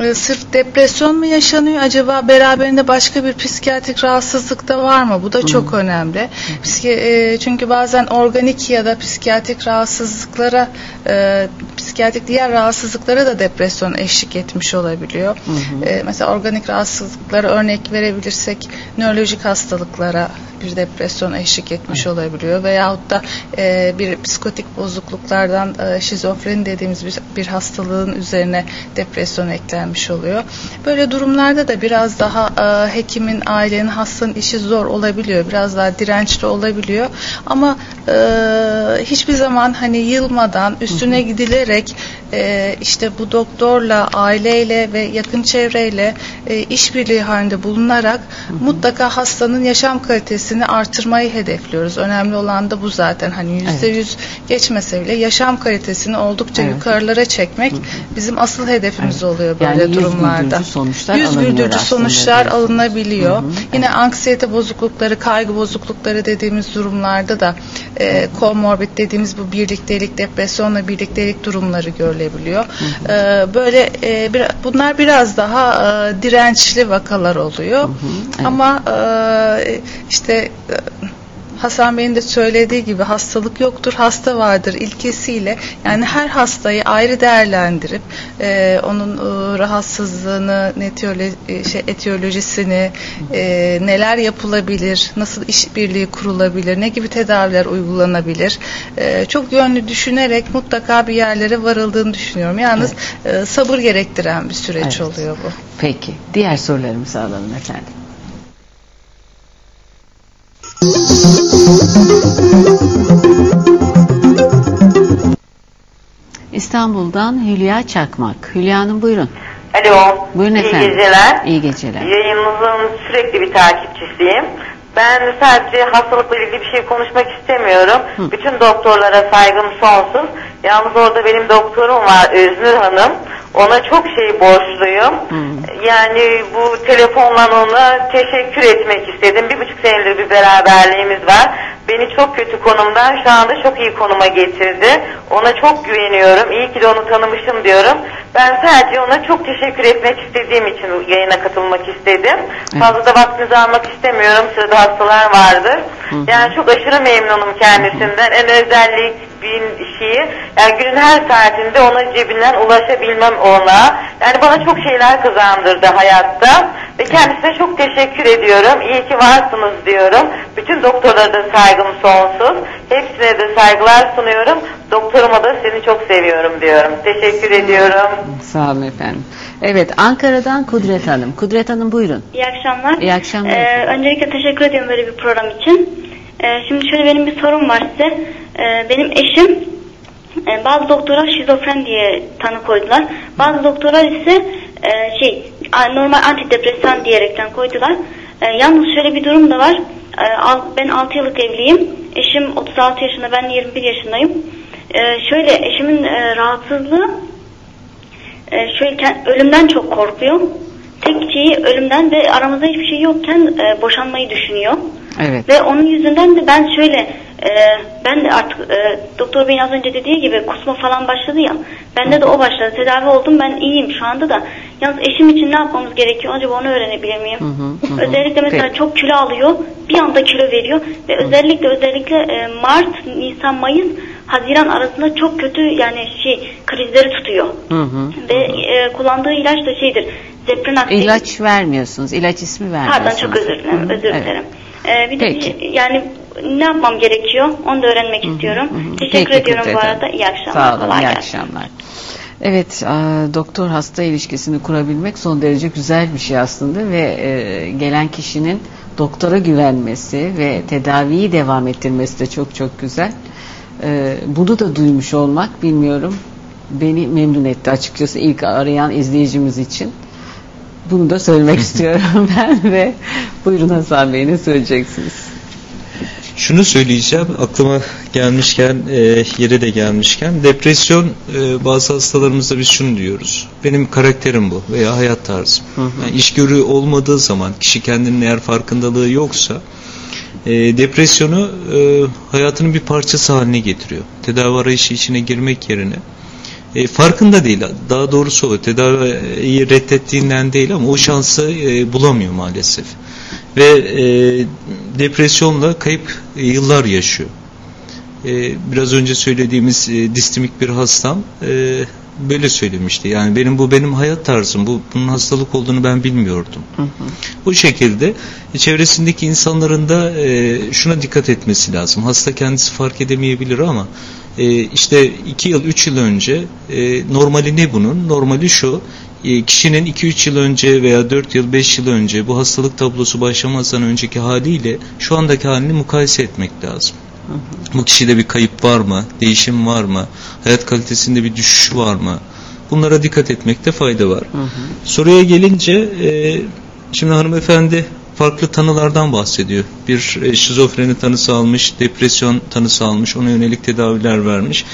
e, sırf depresyon mu yaşanıyor acaba beraberinde başka bir psikiyatrik rahatsızlık da var mı? Bu da çok hmm. önemli. Psiki, e, çünkü bazen organik ya da psikiyatrik rahatsızlıklara e, psikiyatrik diğer rahatsızlıklara da depresyon eşlik etmiş olabiliyor. Hmm. E, mesela organik rahatsızlıklara örnek verebilirsek nörolojik hastalıklara bir depresyon eşlik etmiş olabiliyor veyahut da e, bir psikotik bozukluklardan e, şizofreni dediğimiz bir, bir hastalığın üzerine depresyon eklenmiş oluyor. Böyle durumlarda da biraz daha e, hekimin, ailenin, hastanın işi zor olabiliyor. Biraz daha dirençli olabiliyor. Ama e, hiçbir zaman hani yılmadan üstüne gidilerek e, işte bu doktorla, aileyle ve yakın çevreyle e, işbirliği halinde bulunarak mutlaka hastanın yaşam kalitesini artırmayı hedefliyoruz. Önemli olan da bu zaten. Hani yüzde yüz geçmese bile yaşam kalitesini oldukça evet. yukarılara çekmek bizim asıl hedefimiz evet. oluyor böyle yani durumlarda. Yüz sonuçlar yüz güldürücü sonuçlar alınabiliyor. Hı hı. Yine evet. anksiyete bozuklukları, kaygı bozuklukları dediğimiz durumlarda da e, komorbid dediğimiz bu birliktelik, depresyonla birliktelik durumları görülebiliyor. Hı hı. E, böyle e, bir, bunlar biraz daha e, dirençli vakalar oluyor. Hı hı. Evet. Ama e, işte e, Hasan Bey'in de söylediği gibi hastalık yoktur, hasta vardır ilkesiyle yani her hastayı ayrı değerlendirip e, onun e, rahatsızlığını, netiyole, e, şey, etiyolojisini, e, neler yapılabilir, nasıl işbirliği kurulabilir, ne gibi tedaviler uygulanabilir, e, çok yönlü düşünerek mutlaka bir yerlere varıldığını düşünüyorum. Yalnız e, sabır gerektiren bir süreç Evet. oluyor bu. Peki. Diğer sorularımızı alalım efendim. İstanbul'dan Hülya Çakmak. Hülya Hanım buyurun. Alo. Buyurun İyi efendim. geceler. İyi geceler. Yayınınızın sürekli bir takipçisiyim. Ben sadece hastalıkla ilgili bir şey konuşmak istemiyorum. Hı. Bütün doktorlara saygım sonsuz. Yalnız orada benim doktorum var Öznur Hanım. Ona çok şey borçluyum. Yani bu telefonla ona teşekkür etmek istedim. Bir buçuk senedir bir beraberliğimiz var. Beni çok kötü konumdan şu anda çok iyi konuma getirdi. Ona çok güveniyorum. İyi ki de onu tanımışım diyorum. Ben sadece ona çok teşekkür etmek istediğim için yayına katılmak istedim. Fazla da vaktinizi almak istemiyorum. Sırada hastalar vardır. Yani çok aşırı memnunum kendisinden. En özellik bir şeyi yani günün her saatinde ona cebinden ulaşabilmem ona. Yani bana çok şeyler kazandırdı hayatta. Ve kendisine çok teşekkür ediyorum. İyi ki varsınız diyorum. Bütün doktorlara da saygım sonsuz. Hepsine de saygılar sunuyorum. Doktoruma da seni çok seviyorum diyorum. Teşekkür ediyorum. Sağ olun efendim. Evet Ankara'dan Kudret Hanım. Kudret Hanım buyurun. İyi akşamlar. İyi akşamlar Ee, öncelikle teşekkür ediyorum böyle bir program için. Ee, şimdi şöyle benim bir sorum var size. Ee, benim eşim e, bazı doktora şizofren diye tanı koydular. Bazı doktorlar ise e, şey normal antidepresan diyerekten koydular. E, yalnız şöyle bir durum da var. E, ben 6 yıllık evliyim. Eşim 36 yaşında, ben 21 yaşındayım. E, şöyle eşimin e, rahatsızlığı e, şöyle ölümden çok korkuyor. Tek şeyi ölümden ve aramızda hiçbir şey yokken e, boşanmayı düşünüyor. Evet. Ve onun yüzünden de ben şöyle e, ben de artık e, doktor beyin az önce dediği gibi kusma falan başladı ya. Bende de o başladı. Tedavi oldum. Ben iyiyim şu anda da. Yalnız eşim için ne yapmamız gerekiyor? Acaba onu öğrenebilir miyim? Hı hı, hı hı. Özellikle mesela Peki. çok kilo alıyor. Bir anda kilo veriyor ve özellikle özellikle e, Mart, Nisan, Mayıs, Haziran arasında çok kötü yani şey krizleri tutuyor. Hı hı. Ve e, kullandığı ilaç da şeydir. Zeprenaktil. İlaç vermiyorsunuz. İlaç ismi vermiyorsunuz. Pardon çok özür dilerim. Hı hı, Özür evet. Ee, bir de Peki. bir- yani ne yapmam gerekiyor? Onu da öğrenmek istiyorum. Hı hı. Teşekkür Peki ediyorum bu arada. İyi akşamlar. Sağ olun. Kolay iyi gelsin. akşamlar. Evet, a, doktor hasta ilişkisini kurabilmek son derece güzel bir şey aslında ve e, gelen kişinin doktora güvenmesi ve tedaviyi devam ettirmesi de çok çok güzel. E, bunu da duymuş olmak bilmiyorum beni memnun etti açıkçası ilk arayan izleyicimiz için. Bunu da söylemek [LAUGHS] istiyorum ben ve buyurun Hasan Bey ne söyleyeceksiniz? Şunu söyleyeceğim aklıma gelmişken e, yere de gelmişken depresyon e, bazı hastalarımızda biz şunu diyoruz. Benim karakterim bu veya hayat tarzım. Yani işgörü olmadığı zaman kişi kendinin eğer farkındalığı yoksa e, depresyonu e, hayatının bir parçası haline getiriyor. Tedavi arayışı içine girmek yerine e, farkında değil. Daha doğrusu o tedaviyi reddettiğinden değil ama o şansı e, bulamıyor maalesef. Ve e, depresyonla kayıp yıllar yaşıyor. E, biraz önce söylediğimiz e, distimik bir hastam e, böyle söylemişti. Yani benim bu benim hayat tarzım. Bu bunun hastalık olduğunu ben bilmiyordum. Bu şekilde e, çevresindeki insanların da e, şuna dikkat etmesi lazım. Hasta kendisi fark edemeyebilir ama e, işte 2 yıl 3 yıl önce e, normali ne bunun? Normali şu e, kişinin 2-3 yıl önce veya 4 yıl 5 yıl önce bu hastalık tablosu başlamazdan önceki haliyle şu andaki halini mukayese etmek lazım. Bu kişide bir kayıp var mı? Değişim var mı? Hayat kalitesinde bir düşüş var mı? Bunlara dikkat etmekte fayda var. Soruya gelince e, şimdi hanımefendi farklı tanılardan bahsediyor. Bir e, şizofreni tanısı almış, depresyon tanısı almış, ona yönelik tedaviler vermiş.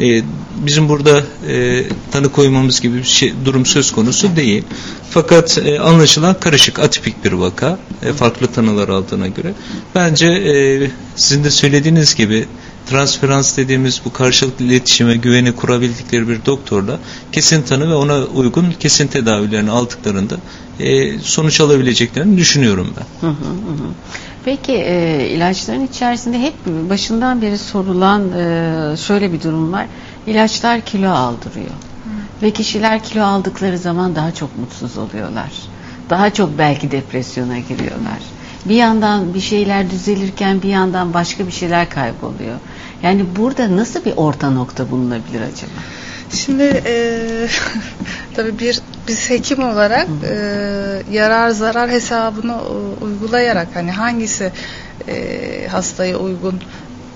E, bizim burada e, tanı koymamız gibi bir şey, durum söz konusu değil. Fakat anlaşılan karışık, atipik bir vaka. Farklı tanılar aldığına göre. Bence sizin de söylediğiniz gibi transferans dediğimiz bu karşılıklı iletişime güveni kurabildikleri bir doktorla kesin tanı ve ona uygun kesin tedavilerini aldıklarında e, sonuç alabileceklerini düşünüyorum ben. Hı hı hı. Peki e, ilaçların içerisinde hep başından beri sorulan e, şöyle bir durum var. İlaçlar kilo aldırıyor. Ve kişiler kilo aldıkları zaman daha çok mutsuz oluyorlar. Daha çok belki depresyona giriyorlar. Bir yandan bir şeyler düzelirken bir yandan başka bir şeyler kayboluyor. Yani burada nasıl bir orta nokta bulunabilir acaba? Şimdi e, [LAUGHS] tabii bir biz hekim olarak e, yarar zarar hesabını e, uygulayarak hani hangisi e, hastaya uygun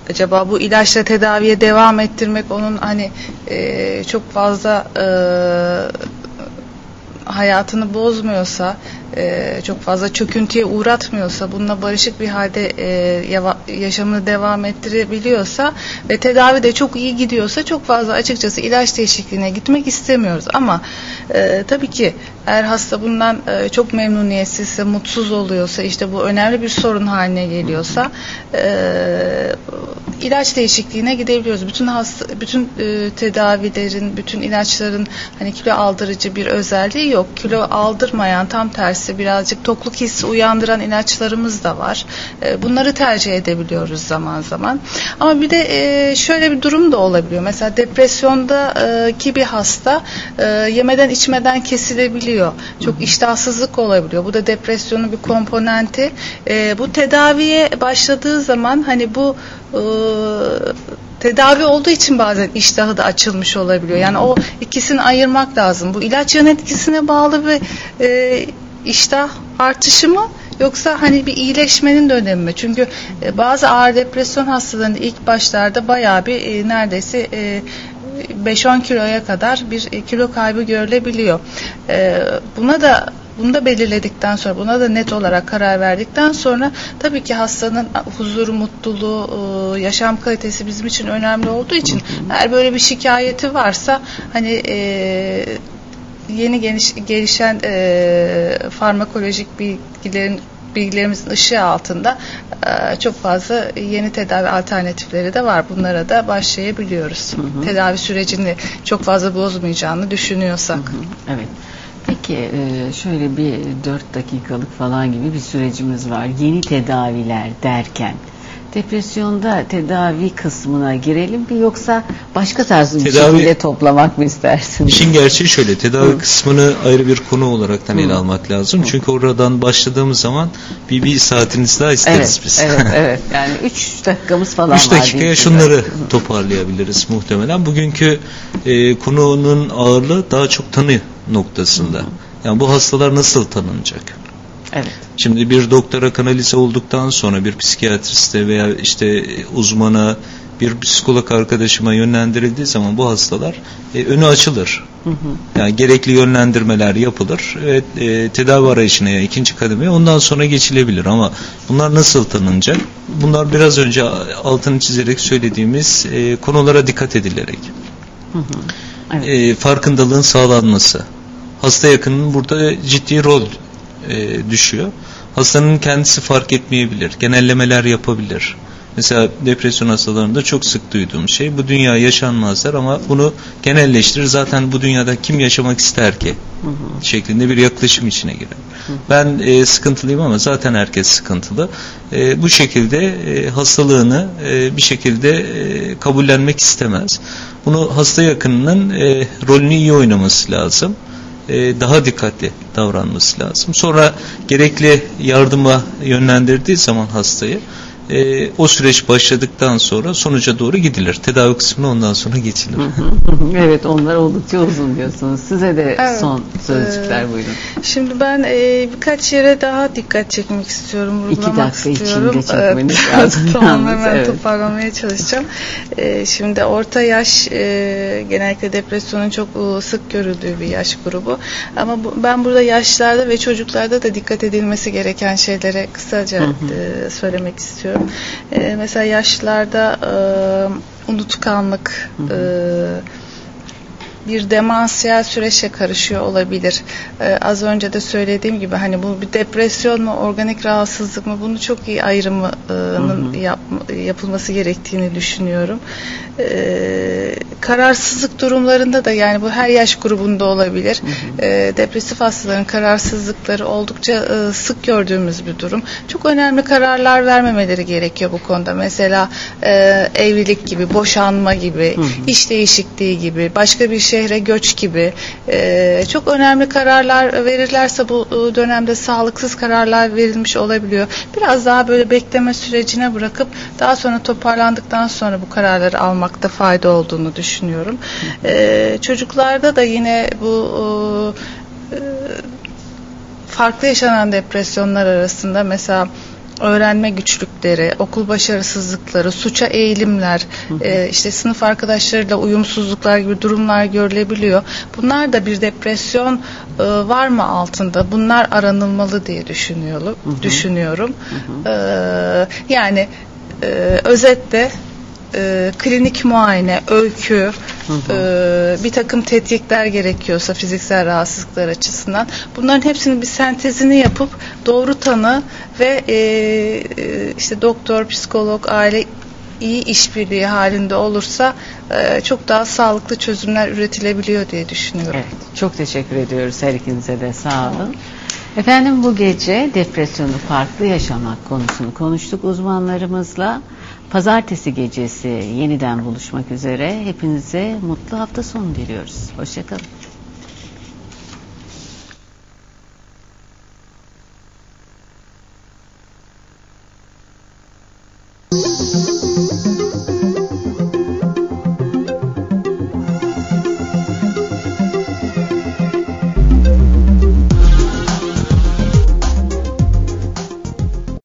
acaba bu ilaçla tedaviye devam ettirmek onun hani e, çok fazla e, hayatını bozmuyorsa e, çok fazla çöküntüye uğratmıyorsa bununla barışık bir halde e, yaşamını devam ettirebiliyorsa ve tedavi de çok iyi gidiyorsa çok fazla açıkçası ilaç değişikliğine gitmek istemiyoruz. Ama e, tabii ki eğer hasta bundan e, çok memnuniyetsizse mutsuz oluyorsa işte bu önemli bir sorun haline geliyorsa e, ilaç değişikliğine gidebiliyoruz. Bütün hasta, bütün e, tedavilerin, bütün ilaçların hani kilo aldırıcı bir özelliği yok. Kilo aldırmayan tam tersi birazcık tokluk hissi uyandıran ilaçlarımız da var. E, bunları tercih edebiliyoruz zaman zaman. Ama bir de e, şöyle bir durum da olabiliyor. Mesela depresyonda e, ki bir hasta e, yemeden içmeden kesilebiliyor. Çok iştahsızlık olabiliyor. Bu da depresyonun bir komponenti. E, bu tedaviye başladığı zaman hani bu e, tedavi olduğu için bazen iştahı da açılmış olabiliyor. Yani o ikisini ayırmak lazım. Bu ilaç yan etkisine bağlı bir e, iştah artışı mı yoksa hani bir iyileşmenin dönemi mi? Çünkü e, bazı ağır depresyon hastalarında ilk başlarda bayağı bir e, neredeyse e, 5-10 kiloya kadar bir e, kilo kaybı görülebiliyor. E, buna da bunu da belirledikten sonra buna da net olarak karar verdikten sonra tabii ki hastanın huzuru, mutluluğu, e, yaşam kalitesi bizim için önemli olduğu için eğer böyle bir şikayeti varsa hani e, yeni geniş, gelişen e, farmakolojik bilgilerin bilgilerimizin ışığı altında e, çok fazla yeni tedavi alternatifleri de var. Bunlara da başlayabiliyoruz. Hı hı. Tedavi sürecini çok fazla bozmayacağını düşünüyorsak. Hı hı. Evet. Peki e, şöyle bir 4 dakikalık falan gibi bir sürecimiz var. Yeni tedaviler derken depresyonda tedavi kısmına girelim mi yoksa başka tarz bir şekilde toplamak mı istersin? İşin gerçeği şöyle tedavi Hı. kısmını ayrı bir konu olarak ele almak lazım. Hı. Çünkü oradan başladığımız zaman bir, bir saatiniz daha isteriz evet, biz. Evet, [LAUGHS] evet. Yani 3 dakikamız falan 3 dakikaya şunları toparlayabiliriz muhtemelen. Bugünkü e, konunun ağırlığı daha çok tanı noktasında. Hı. Yani bu hastalar nasıl tanınacak? Evet. Şimdi bir doktora kanalize olduktan sonra bir psikiyatriste veya işte uzmana bir psikolog arkadaşıma yönlendirildiği zaman bu hastalar e, önü açılır. Hı hı. Yani gerekli yönlendirmeler yapılır ve e, tedavi arayışına ya ikinci kademeye ondan sonra geçilebilir ama bunlar nasıl tanınacak? Bunlar biraz önce altını çizerek söylediğimiz e, konulara dikkat edilerek. Hı hı. Evet. E, farkındalığın sağlanması. Hasta yakının burada ciddi rol e, düşüyor. Hastanın kendisi fark etmeyebilir. Genellemeler yapabilir. Mesela depresyon hastalarında çok sık duyduğum şey bu dünya yaşanmazlar ama bunu genelleştirir. Zaten bu dünyada kim yaşamak ister ki? Hı hı. şeklinde bir yaklaşım içine girer. Hı. Ben e, sıkıntılıyım ama zaten herkes sıkıntılı. E, bu şekilde e, hastalığını e, bir şekilde e, kabullenmek istemez. Bunu hasta yakınının e, rolünü iyi oynaması lazım. E, daha dikkatli davranması lazım. Sonra gerekli yardıma yönlendirdiği zaman hastayı e, o süreç başladıktan sonra sonuca doğru gidilir. Tedavi kısmına ondan sonra geçilir. [LAUGHS] evet onlar oldukça uzun diyorsunuz. Size de evet, son sözcükler e, buyurun. Şimdi ben e, birkaç yere daha dikkat çekmek istiyorum. İki dakika istiyorum. içinde çekmeniz evet, lazım. [LAUGHS] tamam hemen evet. toparlamaya çalışacağım. E, şimdi orta yaş e, genellikle depresyonun çok e, sık görüldüğü bir yaş grubu. Ama bu, ben burada yaşlarda ve çocuklarda da dikkat edilmesi gereken şeylere kısaca hı hı. E, söylemek istiyorum düşünüyorum. E, mesela yaşlılarda e, unutkanlık, e, bir demansiyel süreçle karışıyor olabilir. Ee, az önce de söylediğim gibi hani bu bir depresyon mu, organik rahatsızlık mı bunu çok iyi ayrımının yap, yapılması gerektiğini düşünüyorum. Ee, kararsızlık durumlarında da yani bu her yaş grubunda olabilir. Ee, depresif hastaların kararsızlıkları oldukça e, sık gördüğümüz bir durum. Çok önemli kararlar vermemeleri gerekiyor bu konuda. Mesela e, evlilik gibi, boşanma gibi, iş değişikliği gibi, başka bir şehre göç gibi e, çok önemli kararlar verirlerse bu e, dönemde sağlıksız kararlar verilmiş olabiliyor. Biraz daha böyle bekleme sürecine bırakıp daha sonra toparlandıktan sonra bu kararları almakta fayda olduğunu düşünüyorum. E, çocuklarda da yine bu e, farklı yaşanan depresyonlar arasında mesela öğrenme güçlükleri, okul başarısızlıkları, suça eğilimler, e, işte sınıf arkadaşlarıyla uyumsuzluklar gibi durumlar görülebiliyor. Bunlar da bir depresyon e, var mı altında? Bunlar aranılmalı diye düşünüyorum. Düşünüyorum. E, yani e, özetle e, klinik muayene, öykü, e, bir takım tetkikler gerekiyorsa fiziksel rahatsızlıklar açısından bunların hepsinin bir sentezini yapıp doğru tanı ve e, e, işte doktor, psikolog, aile iyi işbirliği halinde olursa e, çok daha sağlıklı çözümler üretilebiliyor diye düşünüyorum. Evet, çok teşekkür ediyoruz her ikinize de sağ olun. Efendim bu gece depresyonu farklı yaşamak konusunu konuştuk uzmanlarımızla. Pazartesi gecesi yeniden buluşmak üzere. Hepinize mutlu hafta sonu diliyoruz. Hoşçakalın.